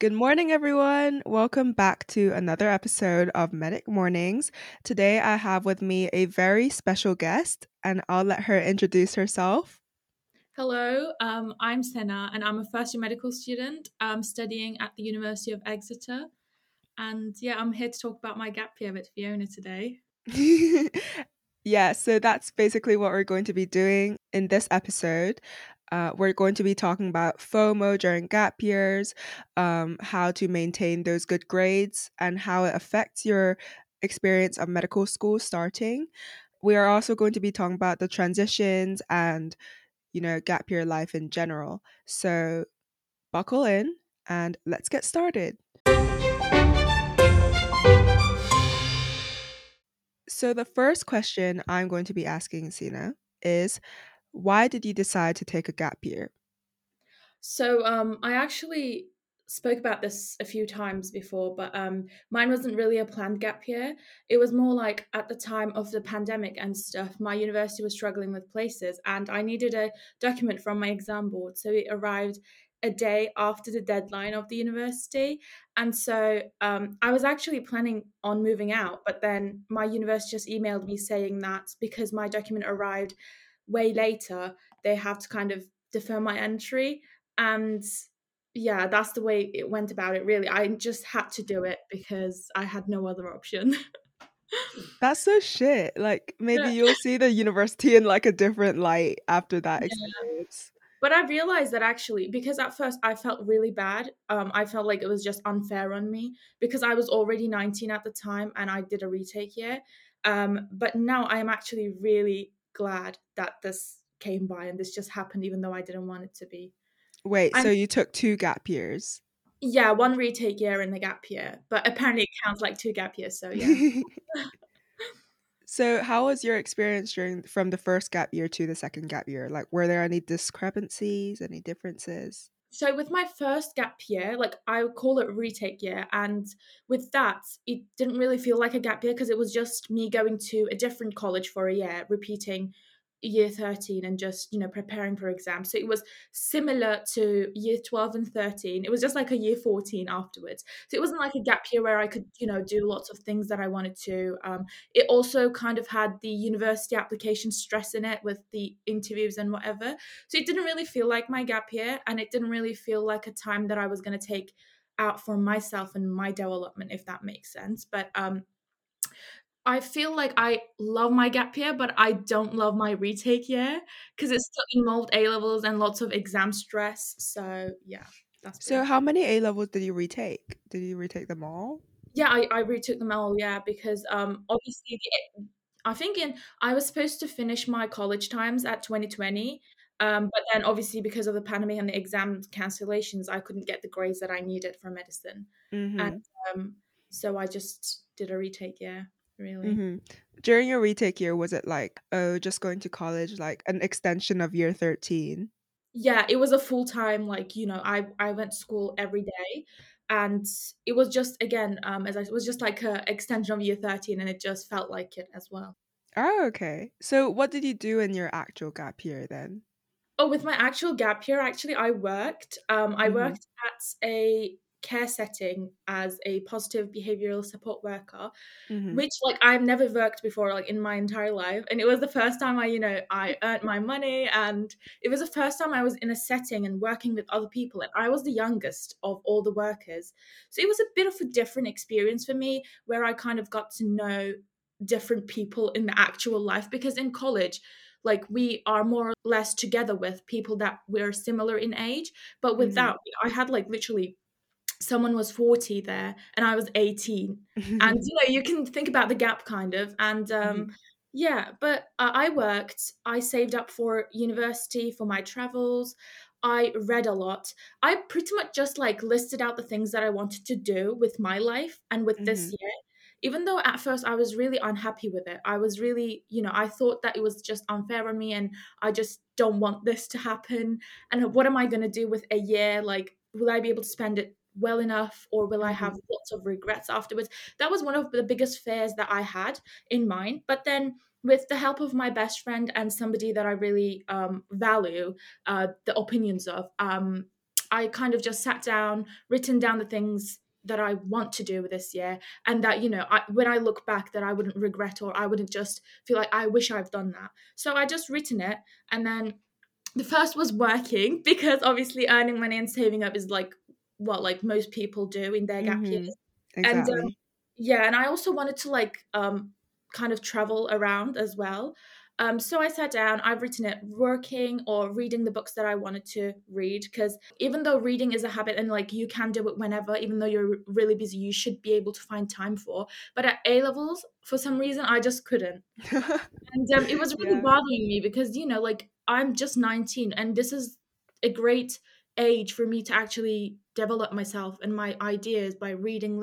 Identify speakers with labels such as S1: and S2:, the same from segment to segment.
S1: Good morning, everyone. Welcome back to another episode of Medic Mornings. Today, I have with me a very special guest, and I'll let her introduce herself.
S2: Hello, um, I'm Sena, and I'm a first year medical student um, studying at the University of Exeter. And yeah, I'm here to talk about my gap year with Fiona today.
S1: yeah, so that's basically what we're going to be doing in this episode. Uh, we're going to be talking about FOMO during gap years, um, how to maintain those good grades, and how it affects your experience of medical school starting. We are also going to be talking about the transitions and, you know, gap year life in general. So buckle in and let's get started. So, the first question I'm going to be asking Sena is why did you decide to take a gap year?
S2: So, um, I actually spoke about this a few times before, but um, mine wasn't really a planned gap year. It was more like at the time of the pandemic and stuff, my university was struggling with places, and I needed a document from my exam board. So it arrived a day after the deadline of the university. And so um, I was actually planning on moving out, but then my university just emailed me saying that because my document arrived way later, they have to kind of defer my entry. And yeah, that's the way it went about it, really. I just had to do it because I had no other option.
S1: That's so shit. Like maybe yeah. you'll see the university in like a different light after that experience.
S2: Yeah. But I realized that actually, because at first I felt really bad. Um, I felt like it was just unfair on me because I was already 19 at the time and I did a retake year. Um, but now I am actually really glad that this came by and this just happened, even though I didn't want it to be.
S1: Wait, so you took two gap years?
S2: Yeah, one retake year and the gap year, but apparently it counts like two gap years. So yeah.
S1: so how was your experience during from the first gap year to the second gap year? Like, were there any discrepancies, any differences?
S2: So with my first gap year, like I would call it retake year, and with that, it didn't really feel like a gap year because it was just me going to a different college for a year, repeating year 13 and just you know preparing for exams. So it was similar to year 12 and 13 it was just like a year 14 afterwards. So it wasn't like a gap year where i could you know do lots of things that i wanted to um, it also kind of had the university application stress in it with the interviews and whatever. So it didn't really feel like my gap year and it didn't really feel like a time that i was going to take out for myself and my development if that makes sense. But um I feel like I love my gap year, but I don't love my retake year because it still involved A levels and lots of exam stress. So yeah,
S1: that's. So how many A levels did you retake? Did you retake them all?
S2: Yeah, I, I retook them all. Yeah, because um obviously the, I think in I was supposed to finish my college times at 2020. Um, but then obviously because of the pandemic and the exam cancellations, I couldn't get the grades that I needed for medicine. Mm-hmm. And um, so I just did a retake, yeah really. Mm-hmm.
S1: During your retake year, was it like, oh, just going to college, like an extension of year 13?
S2: Yeah, it was a full time, like, you know, I, I went to school every day. And it was just, again, um, as I it was just like an extension of year 13, and it just felt like it as well.
S1: Oh, okay. So, what did you do in your actual gap year then?
S2: Oh, with my actual gap year, actually, I worked. Um, I mm-hmm. worked at a care setting as a positive behavioral support worker mm-hmm. which like i've never worked before like in my entire life and it was the first time i you know i earned my money and it was the first time i was in a setting and working with other people and i was the youngest of all the workers so it was a bit of a different experience for me where i kind of got to know different people in the actual life because in college like we are more or less together with people that we're similar in age but with mm-hmm. that i had like literally someone was 40 there and I was 18. and you know, you can think about the gap kind of. And um, mm-hmm. yeah, but uh, I worked, I saved up for university, for my travels. I read a lot. I pretty much just like listed out the things that I wanted to do with my life and with mm-hmm. this year. Even though at first I was really unhappy with it, I was really, you know, I thought that it was just unfair on me and I just don't want this to happen. And what am I going to do with a year? Like, will I be able to spend it well enough or will I have mm-hmm. lots of regrets afterwards? That was one of the biggest fears that I had in mind. But then with the help of my best friend and somebody that I really um, value uh, the opinions of, um, I kind of just sat down, written down the things that I want to do this year, and that you know, I, when I look back, that I wouldn't regret or I wouldn't just feel like I wish I've done that. So I just written it, and then the first was working because obviously earning money and saving up is like what like most people do in their gap mm-hmm. years. Exactly. And um, yeah, and I also wanted to like um kind of travel around as well. Um, so I sat down, I've written it working or reading the books that I wanted to read. Because even though reading is a habit and like you can do it whenever, even though you're really busy, you should be able to find time for. But at A levels, for some reason, I just couldn't. and um, it was really yeah. bothering me because, you know, like I'm just 19 and this is a great age for me to actually develop myself and my ideas by reading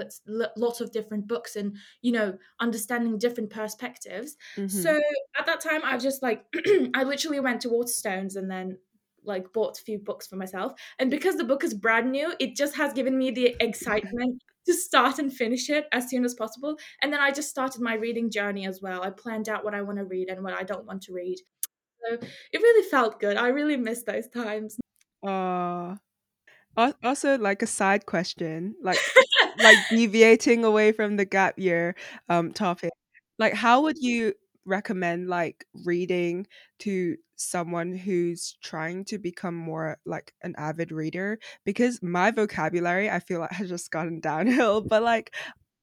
S2: lots of different books and you know understanding different perspectives. Mm-hmm. so at that time i was just like i literally went to waterstones and then like bought a few books for myself. And because the book is brand new it just has given me the excitement to start and finish it as soon as possible. And then i just started my reading journey as well. I planned out what i want to read and what i don't want to read. So it really felt good. I really miss those times
S1: uh also like a side question, like like deviating away from the gap year um topic. Like how would you recommend like reading to someone who's trying to become more like an avid reader because my vocabulary I feel like has just gotten downhill but like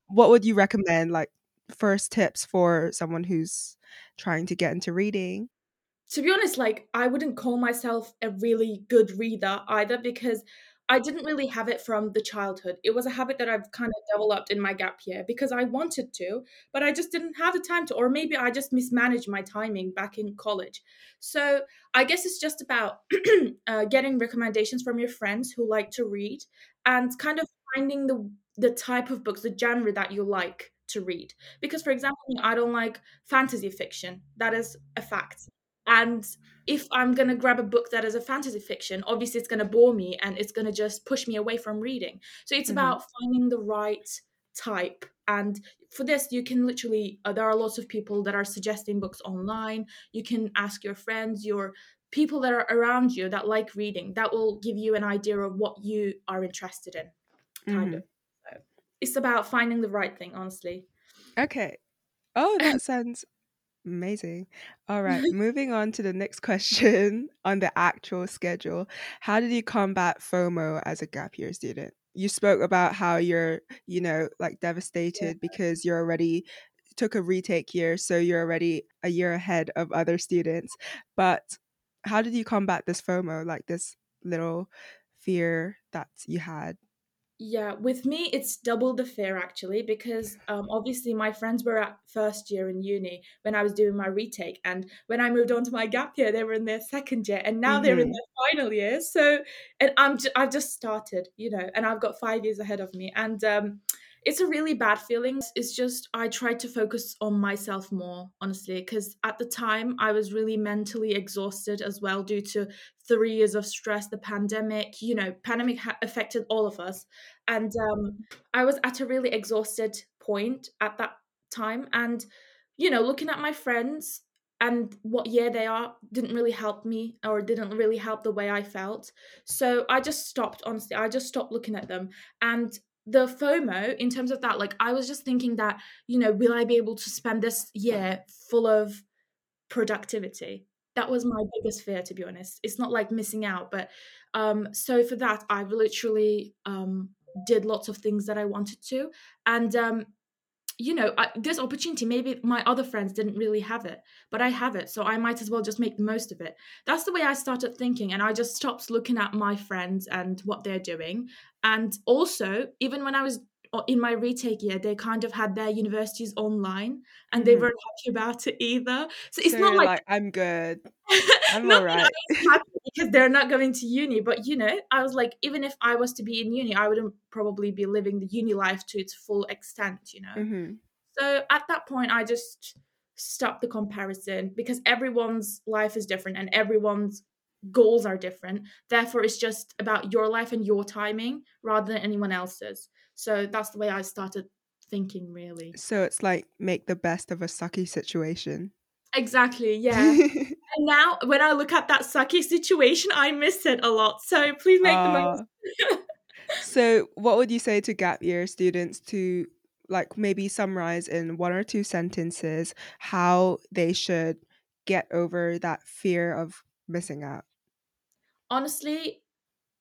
S1: what would you recommend like first tips for someone who's trying to get into reading
S2: to be honest, like I wouldn't call myself a really good reader either because I didn't really have it from the childhood. It was a habit that I've kind of developed in my gap year because I wanted to, but I just didn't have the time to, or maybe I just mismanaged my timing back in college. So I guess it's just about uh, getting recommendations from your friends who like to read and kind of finding the the type of books, the genre that you like to read. Because, for example, I don't like fantasy fiction. That is a fact. And if I'm going to grab a book that is a fantasy fiction, obviously it's going to bore me and it's going to just push me away from reading. So it's mm-hmm. about finding the right type. And for this, you can literally, uh, there are lots of people that are suggesting books online. You can ask your friends, your people that are around you that like reading. That will give you an idea of what you are interested in, kind mm-hmm. of. So it's about finding the right thing, honestly.
S1: Okay. Oh, that sounds Amazing. All right, moving on to the next question on the actual schedule. How did you combat FOMO as a gap year student? You spoke about how you're, you know, like devastated because you're already took a retake year, so you're already a year ahead of other students. But how did you combat this FOMO, like this little fear that you had
S2: yeah, with me, it's double the fear actually, because um, obviously my friends were at first year in uni when I was doing my retake. And when I moved on to my gap year, they were in their second year and now mm-hmm. they're in mm-hmm. their final year. So, and I'm, j- I've just started, you know, and I've got five years ahead of me. And um, it's a really bad feeling. It's just I tried to focus on myself more, honestly, because at the time I was really mentally exhausted as well due to three years of stress, the pandemic. You know, pandemic ha- affected all of us, and um, I was at a really exhausted point at that time. And you know, looking at my friends and what year they are didn't really help me or didn't really help the way I felt. So I just stopped, honestly. I just stopped looking at them. And the FOMO in terms of that, like I was just thinking that, you know, will I be able to spend this year full of productivity? That was my biggest fear, to be honest. It's not like missing out, but um, so for that, I've literally um, did lots of things that I wanted to, and um, you know, I, this opportunity, maybe my other friends didn't really have it, but I have it. So I might as well just make the most of it. That's the way I started thinking. And I just stopped looking at my friends and what they're doing. And also, even when I was in my retake year, they kind of had their universities online and mm-hmm. they weren't happy about it either. So it's so not like, like,
S1: I'm good. I'm all right.
S2: because they're not going to uni. But you know, I was like, even if I was to be in uni, I wouldn't probably be living the uni life to its full extent, you know. Mm-hmm. So at that point, I just stopped the comparison because everyone's life is different and everyone's goals are different. Therefore, it's just about your life and your timing rather than anyone else's. So that's the way I started thinking, really.
S1: So it's like make the best of a sucky situation.
S2: Exactly, yeah. And now when I look at that sucky situation, I miss it a lot. So please make uh, the most.
S1: so what would you say to gap year students to like maybe summarize in one or two sentences how they should get over that fear of missing out?
S2: Honestly,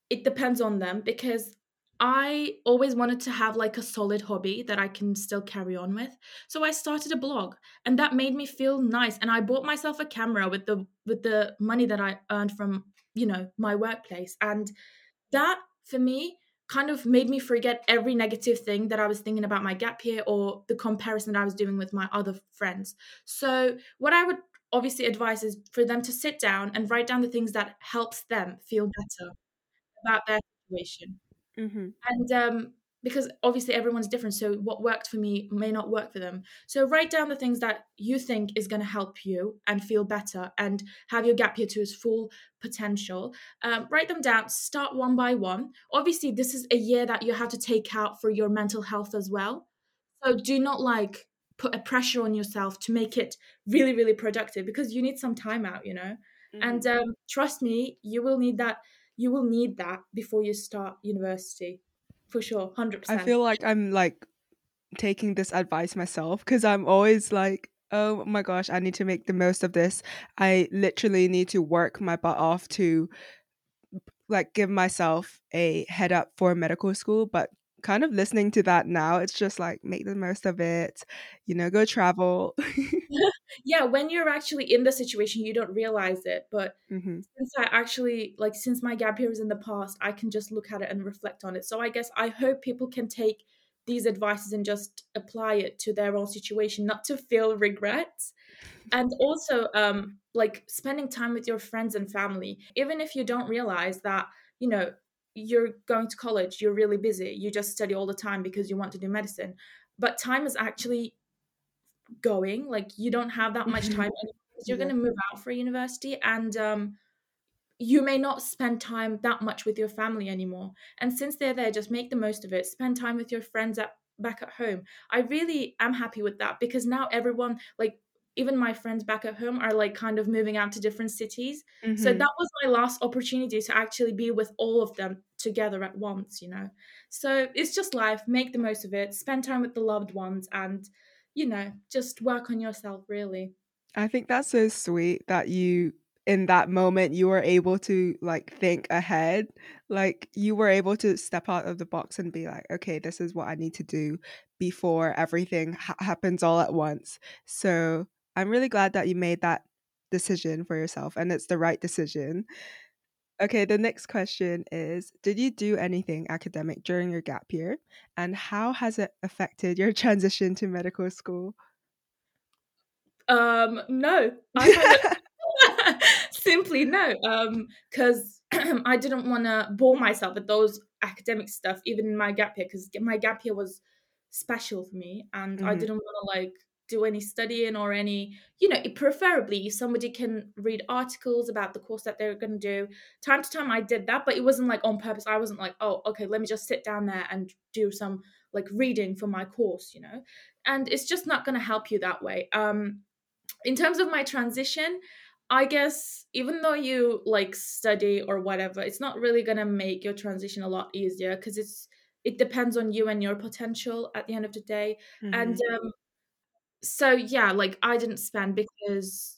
S2: it depends on them because I always wanted to have like a solid hobby that I can still carry on with. So I started a blog and that made me feel nice and I bought myself a camera with the with the money that I earned from, you know, my workplace and that for me kind of made me forget every negative thing that I was thinking about my gap year or the comparison that I was doing with my other friends. So what I would obviously advice is for them to sit down and write down the things that helps them feel better about their situation. Mm-hmm. And um, because obviously everyone's different, so what worked for me may not work for them. So write down the things that you think is going to help you and feel better and have your gap year to its full potential. Um, write them down, start one by one. Obviously, this is a year that you have to take out for your mental health as well. So do not like put a pressure on yourself to make it really, really productive because you need some time out, you know? Mm-hmm. And um, trust me, you will need that you will need that before you start university for sure 100% i
S1: feel like i'm like taking this advice myself because i'm always like oh my gosh i need to make the most of this i literally need to work my butt off to like give myself a head up for medical school but kind of listening to that now it's just like make the most of it you know go travel.
S2: Yeah when you're actually in the situation you don't realize it but mm-hmm. since i actually like since my gap year was in the past i can just look at it and reflect on it. So i guess i hope people can take these advices and just apply it to their own situation not to feel regrets. And also um like spending time with your friends and family even if you don't realize that you know you're going to college you're really busy you just study all the time because you want to do medicine. But time is actually going like you don't have that much time you're yeah. going to move out for university and um, you may not spend time that much with your family anymore. And since they're there just make the most of it. Spend time with your friends at back at home. I really am happy with that because now everyone like even my friends back at home are like kind of moving out to different cities mm-hmm. so that was my last opportunity to actually be with all of them together at once you know so it's just life make the most of it spend time with the loved ones and you know, just work on yourself really.
S1: I think that's so sweet that you in that moment you were able to like think ahead like you were able to step out of the box and be like okay this is what i need to do before everything ha- happens all at once so i'm really glad that you made that decision for yourself and it's the right decision okay the next question is did you do anything academic during your gap year and how has it affected your transition to medical school
S2: um no simply no um because i didn't want to bore myself with those academic stuff even in my gap year because my gap year was special for me and mm-hmm. i didn't want to like do any studying or any you know preferably somebody can read articles about the course that they're going to do. Time to time i did that but it wasn't like on purpose. I wasn't like oh okay let me just sit down there and do some like reading for my course you know? And it's just not going to help you that way. Um in terms of my transition i guess even though you like study or whatever it's not really going to make your transition a lot easier because it's it depends on you and your potential at the end of the day. Mm-hmm. and um so yeah, like I didn't spend because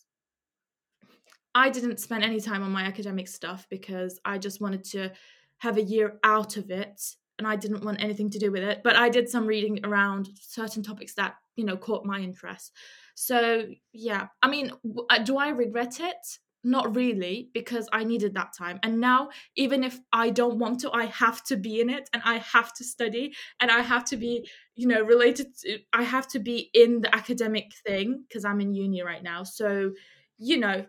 S2: I didn't spend any time on my academic stuff because I just wanted to have a year out of it and I didn't want anything to do with it. But I did some reading around certain topics that, you know, caught my interest. So yeah, I mean, uh, do I regret it? Not really, because I needed that time. And now, even if I don't want to, I have to be in it and I have to study and I have to be, you know, related to, I have to be in the academic thing because I'm in uni right now. So, you know,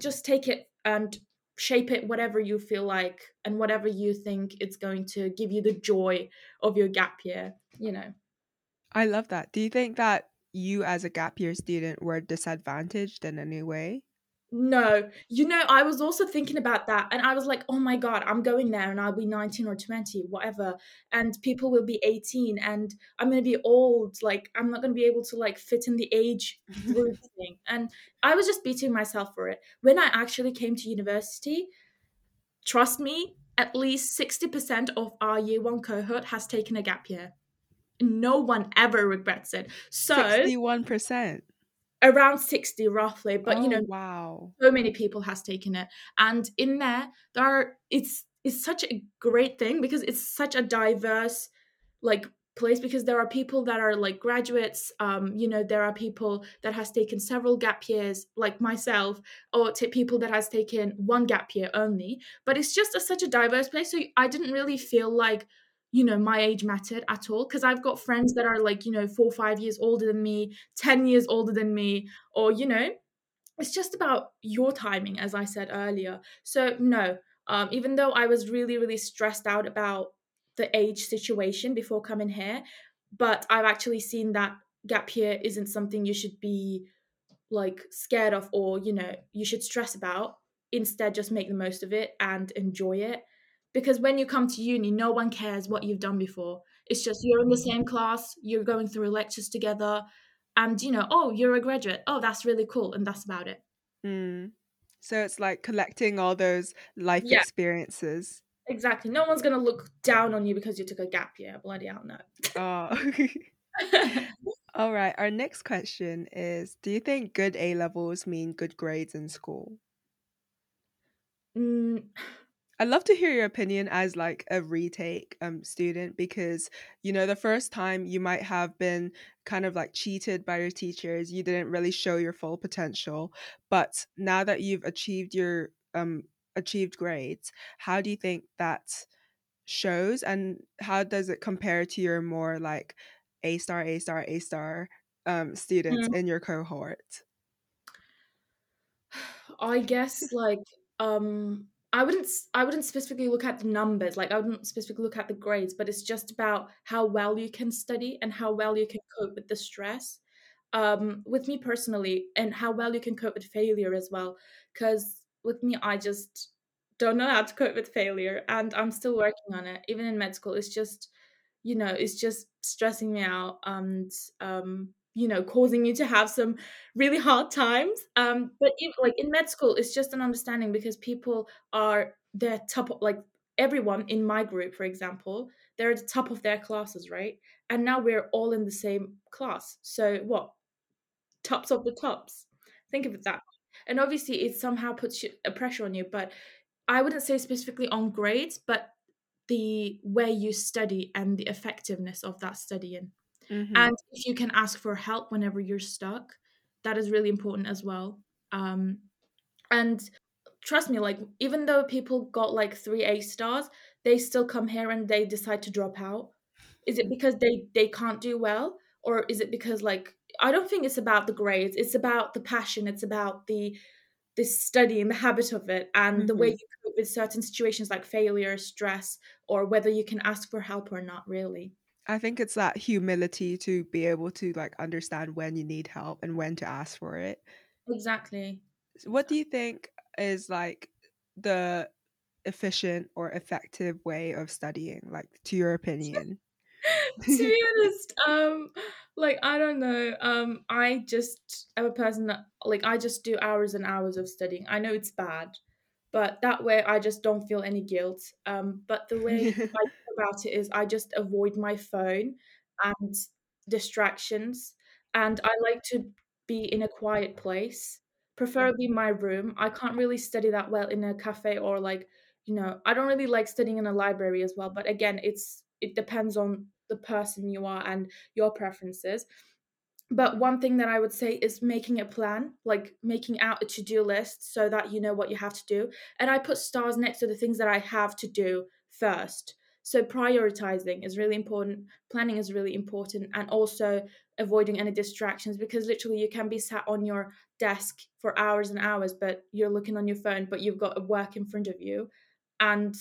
S2: just take it and shape it whatever you feel like and whatever you think it's going to give you the joy of your gap year, you know.
S1: I love that. Do you think that you as a gap year student were disadvantaged in any way?
S2: No, you know, I was also thinking about that, and I was like, "Oh my god, I'm going there, and I'll be 19 or 20, whatever, and people will be 18, and I'm gonna be old. Like, I'm not gonna be able to like fit in the age group thing." And I was just beating myself for it. When I actually came to university, trust me, at least 60% of our year one cohort has taken a gap year. No one ever regrets it. So
S1: 61%
S2: around 60 roughly but
S1: oh,
S2: you know
S1: wow.
S2: so many people has taken it. And in there there are it's it's such a great thing because it's such a diverse like place because there are people that are like graduates um you know there are people that has taken several gap years like myself or to people that has taken one gap year only. But it's just a, such a diverse place so i didn't really feel like you know my age mattered at all because i've got friends that are like you know four five years older than me 10 years older than me or you know it's just about your timing as i said earlier. So no um, even though i was really really stressed out about the age situation before coming here but i've actually seen that gap year isn't something you should be like scared of or you know you should stress about. Instead just make the most of it and enjoy it because when you come to uni no one cares what you've done before. It's just you're in the same class you're going through lectures together and you know oh you're a graduate. Oh that's really cool and that's about it.
S1: Mm. so it's like collecting all those life yeah. experiences.
S2: Exactly. No one's going to look down on you because you took a gap year. Bloody hell no.
S1: Oh. All right our next question is do you think good a levels mean good grades in school?
S2: Mm
S1: I'd love to hear your opinion as like a retake um student because you know the first time you might have been kind of like cheated by your teachers you didn't really show your full potential but now that you've achieved your um achieved grades how do you think that shows and how does it compare to your more like A star A star A star um students mm. in your cohort
S2: I guess like um I wouldn't I wouldn't specifically look at the numbers, like I wouldn't specifically look at the grades, but it's just about how well you can study and how well you can cope with the stress. Um, with me personally, and how well you can cope with failure as well. Because with me, I just don't know how to cope with failure, and I'm still working on it. Even in med school, it's just, you know, it's just stressing me out, and um, you know causing you to have some really hard times um but even, like in med school it's just an understanding because people are the top like everyone in my group for example they're at the top of their classes right? And now we're all in the same class. So what? Tops of the tops. Think of it that and obviously it somehow puts you, a pressure on you but i wouldn't say specifically on grades but the way you study and the effectiveness of that studying Mm-hmm. And if you can ask for help whenever you're stuck, that is really important as well. Um, and trust me, like, even though people got like three A stars, they still come here and they decide to drop out. Is it because they they can't do well, or is it because like I don't think it's about the grades. It's about the passion. It's about the the study and the habit of it, and mm-hmm. the way mm-hmm. you cope with certain situations like failure, stress, or whether you can ask for help or not. Really.
S1: I think it's that humility to be able to like understand when you need help and when to ask for it.
S2: Exactly.
S1: What do you think is like the efficient or effective way of studying, like to your opinion?
S2: to be honest, um, like I don't know. Um, I just am a person that like I just do hours and hours of studying. I know it's bad, but that way I just don't feel any guilt. Um, but the way I about it is I just avoid my phone and distractions. And I like to be in a quiet place, preferably my room. I can't really study that well in a cafe or like, you know, I don't really like studying in a library as well. But again, it's it depends on the person you are and your preferences but one thing that I would say is making a plan, like making out a to do list so that you know what you have to do. And I put stars next to the things that I have to do first. So prioritizing is really important, planning is really important, and also avoiding any distractions because literally you can be sat on your desk for hours and hours, but you're looking on your phone, but you've got a work in front of you. And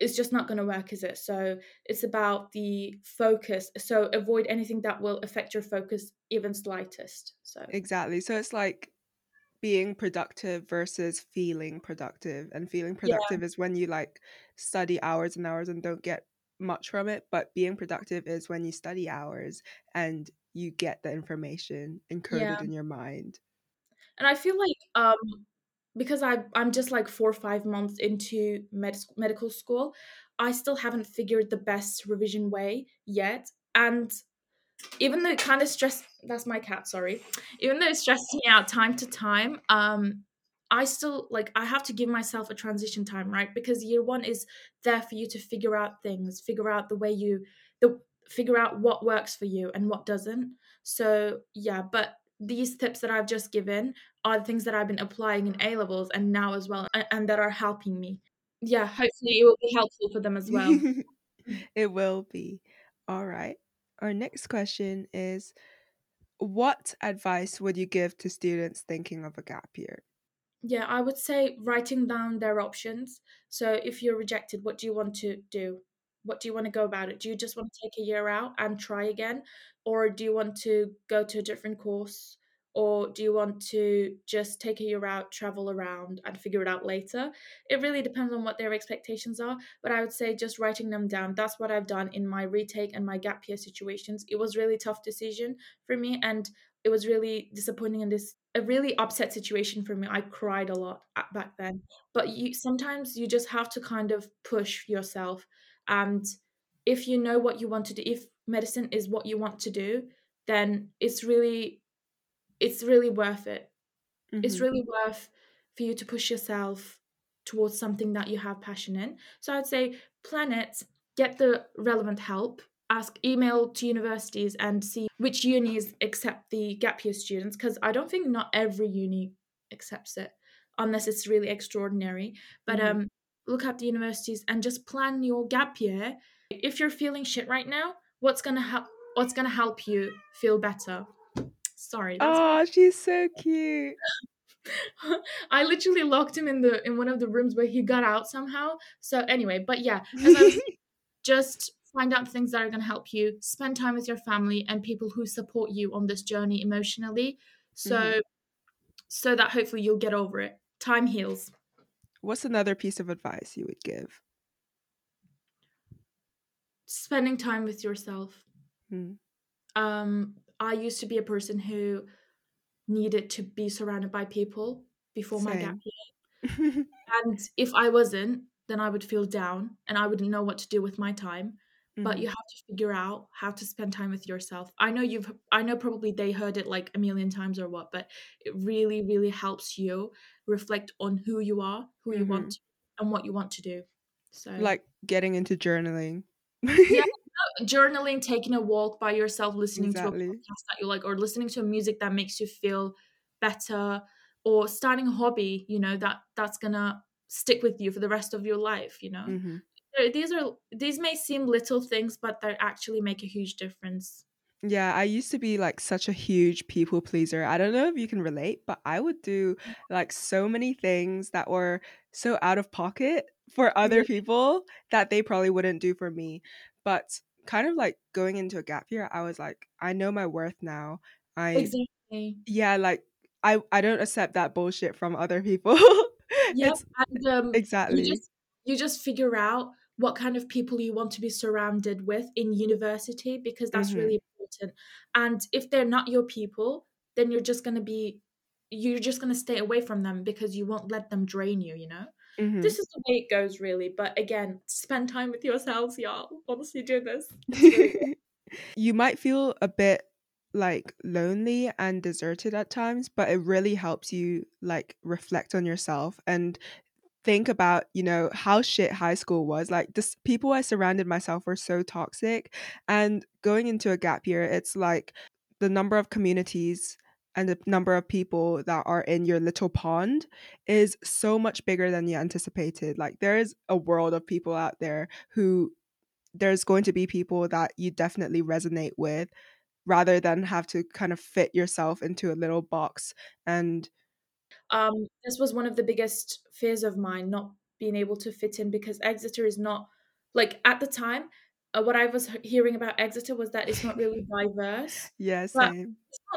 S2: it's just not going to work, is it? So it's about the focus. So avoid anything that will affect your focus even slightest. So
S1: exactly. So it's like being productive versus feeling productive. And feeling productive yeah. is when you like study hours and hours and don't get much from it. But being productive is when you study hours and you get the information encoded yeah. in your mind.
S2: And I feel like um because I I'm just like 4 or 5 months into med- medical school, I still haven't figured the best revision way yet. And even though it kind of stress that's my cat, sorry. Even though it stresses me out time to time, um I still like I have to give myself a transition time, right? Because year 1 is there for you to figure out things, figure out the way you the figure out what works for you and what doesn't. So, yeah, but these tips that I've just given are the things that I've been applying in A levels and now as well, and, and that are helping me. Yeah, hopefully it will be helpful for them as well.
S1: it will be. All right. Our next question is What advice would you give to students thinking of a gap year?
S2: Yeah, I would say writing down their options. So if you're rejected, what do you want to do? What do you want to go about it? Do you just want to take a year out and try again? Or do you want to go to a different course? Or do you want to just take a year out, travel around, and figure it out later? It really depends on what their expectations are. But I would say just writing them down. That's what I've done in my retake and my gap year situations. It was really tough decision for me, and it was really disappointing in this a really upset situation for me. I cried a lot uh, back then. But you sometimes you just have to kind of push yourself and if you know what you want to do if medicine is what you want to do then it's really it's really worth it mm-hmm. it's really worth for you to push yourself towards something that you have passion in so i'd say plan it get the relevant help ask email to universities and see which unis accept the gap year students because i don't think not every uni accepts it unless it's really extraordinary but mm-hmm. um look at the universities and just plan your gap year. If you're feeling shit right now, what's gonna help? What's gonna help you feel better? Sorry.
S1: oh, she's so cute.
S2: I literally locked him in the in one of the rooms where he got out somehow. So anyway, but yeah, was, just find out things that are going to help you. Spend time with your family and people who support you on this journey emotionally. So mm-hmm. so that hopefully you'll get over it. Time heals.
S1: What's another piece of advice you would give?
S2: Spending time with yourself. Hmm. Um, I used to be a person who needed to be surrounded by people before Same. my gap year. and if I wasn't, then I would feel down and I wouldn't know what to do with my time. Mm-hmm. But you have to figure out how to spend time with yourself. I know you've I know probably they heard it like a million times or what, but it really, really helps you reflect on who you are, who mm-hmm. you want and what you want to do. So
S1: like getting into journaling.
S2: yeah, journaling, taking a walk by yourself, listening exactly. to a podcast that you like, or listening to music that makes you feel better, or starting a hobby, you know, that that's gonna stick with you for the rest of your life, you know. Mm-hmm. These are these may seem little things, but they actually make a huge difference.
S1: Yeah, I used to be like such a huge people pleaser. I don't know if you can relate, but I would do like so many things that were so out of pocket for other people that they probably wouldn't do for me. But kind of like going into a gap year, I was like, I know my worth now. I
S2: exactly.
S1: Yeah, like I I don't accept that bullshit from other people.
S2: yeah, and, um,
S1: exactly.
S2: You just, you just figure out what kind of people you want to be surrounded with in university because that's mm-hmm. really important. And if they're not your people, then you're just going to be you're just going to stay away from them because you won't let them drain you, you know? Mm-hmm. This is the way it goes really, but again, spend time with yourselves, y'all. Honestly do this.
S1: Really you might feel a bit like lonely and deserted at times but it really helps you like reflect on yourself and think about you know how shit high school was like this people i surrounded myself were so toxic and going into a gap year it's like the number of communities and the number of people that are in your little pond is so much bigger than you anticipated like there is a world of people out there who there's going to be people that you definitely resonate with rather than have to kind of fit yourself into a little box and
S2: um, this was one of the biggest fears of mine, not being able to fit in because Exeter is not like at the time. Uh, what I was hearing about Exeter was that it's not really diverse.
S1: yeah.
S2: It's not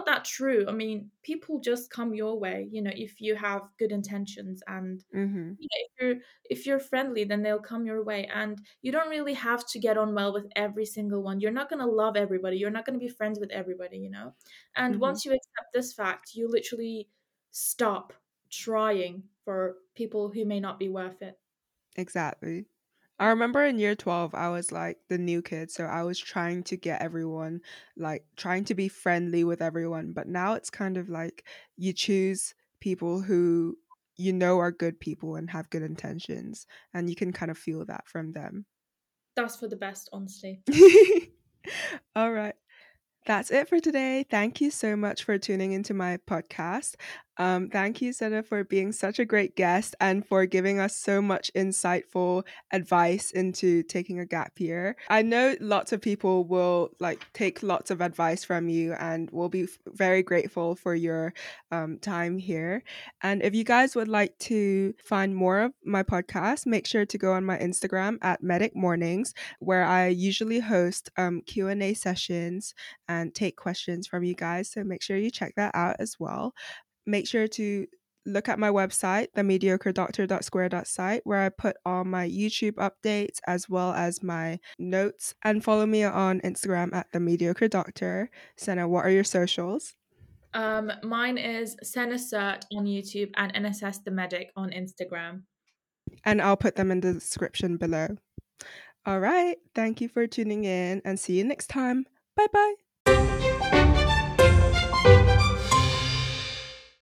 S2: that true. I mean, people just come your way, you know, if you have good intentions and mm-hmm. you know, if you're if you're friendly, then they'll come your way. And you don't really have to get on well with every single one. You're not gonna love everybody. You're not gonna be friends with everybody, you know. And mm-hmm. once you accept this fact, you literally stop trying for people who may not be worth it.
S1: Exactly. I remember in year 12, I was like the new kid. So I was trying to get everyone, like trying to be friendly with everyone. But now it's kind of like you choose people who you know are good people and have good intentions. And you can kind of feel that from them.
S2: That's for the best, honestly.
S1: All right. That's it for today. Thank you so much for tuning into my podcast. Um, thank you, Sena, for being such a great guest and for giving us so much insightful advice into taking a gap year. I know lots of people will like take lots of advice from you and will be very grateful for your um, time here. And if you guys would like to find more of my podcast, make sure to go on my Instagram at Medic Mornings, where I usually host um, Q and A sessions and take questions from you guys. So make sure you check that out as well make sure to look at my website, themediocredoctor.square.site, where I put all my YouTube updates as well as my notes. And follow me on Instagram at the mediocre doctor. Sena, what are your socials?
S2: Um, mine is Sena Sert on YouTube and NSS the Medic on Instagram.
S1: And I'll put them in the description below. All right. Thank you for tuning in and see you next time. Bye bye.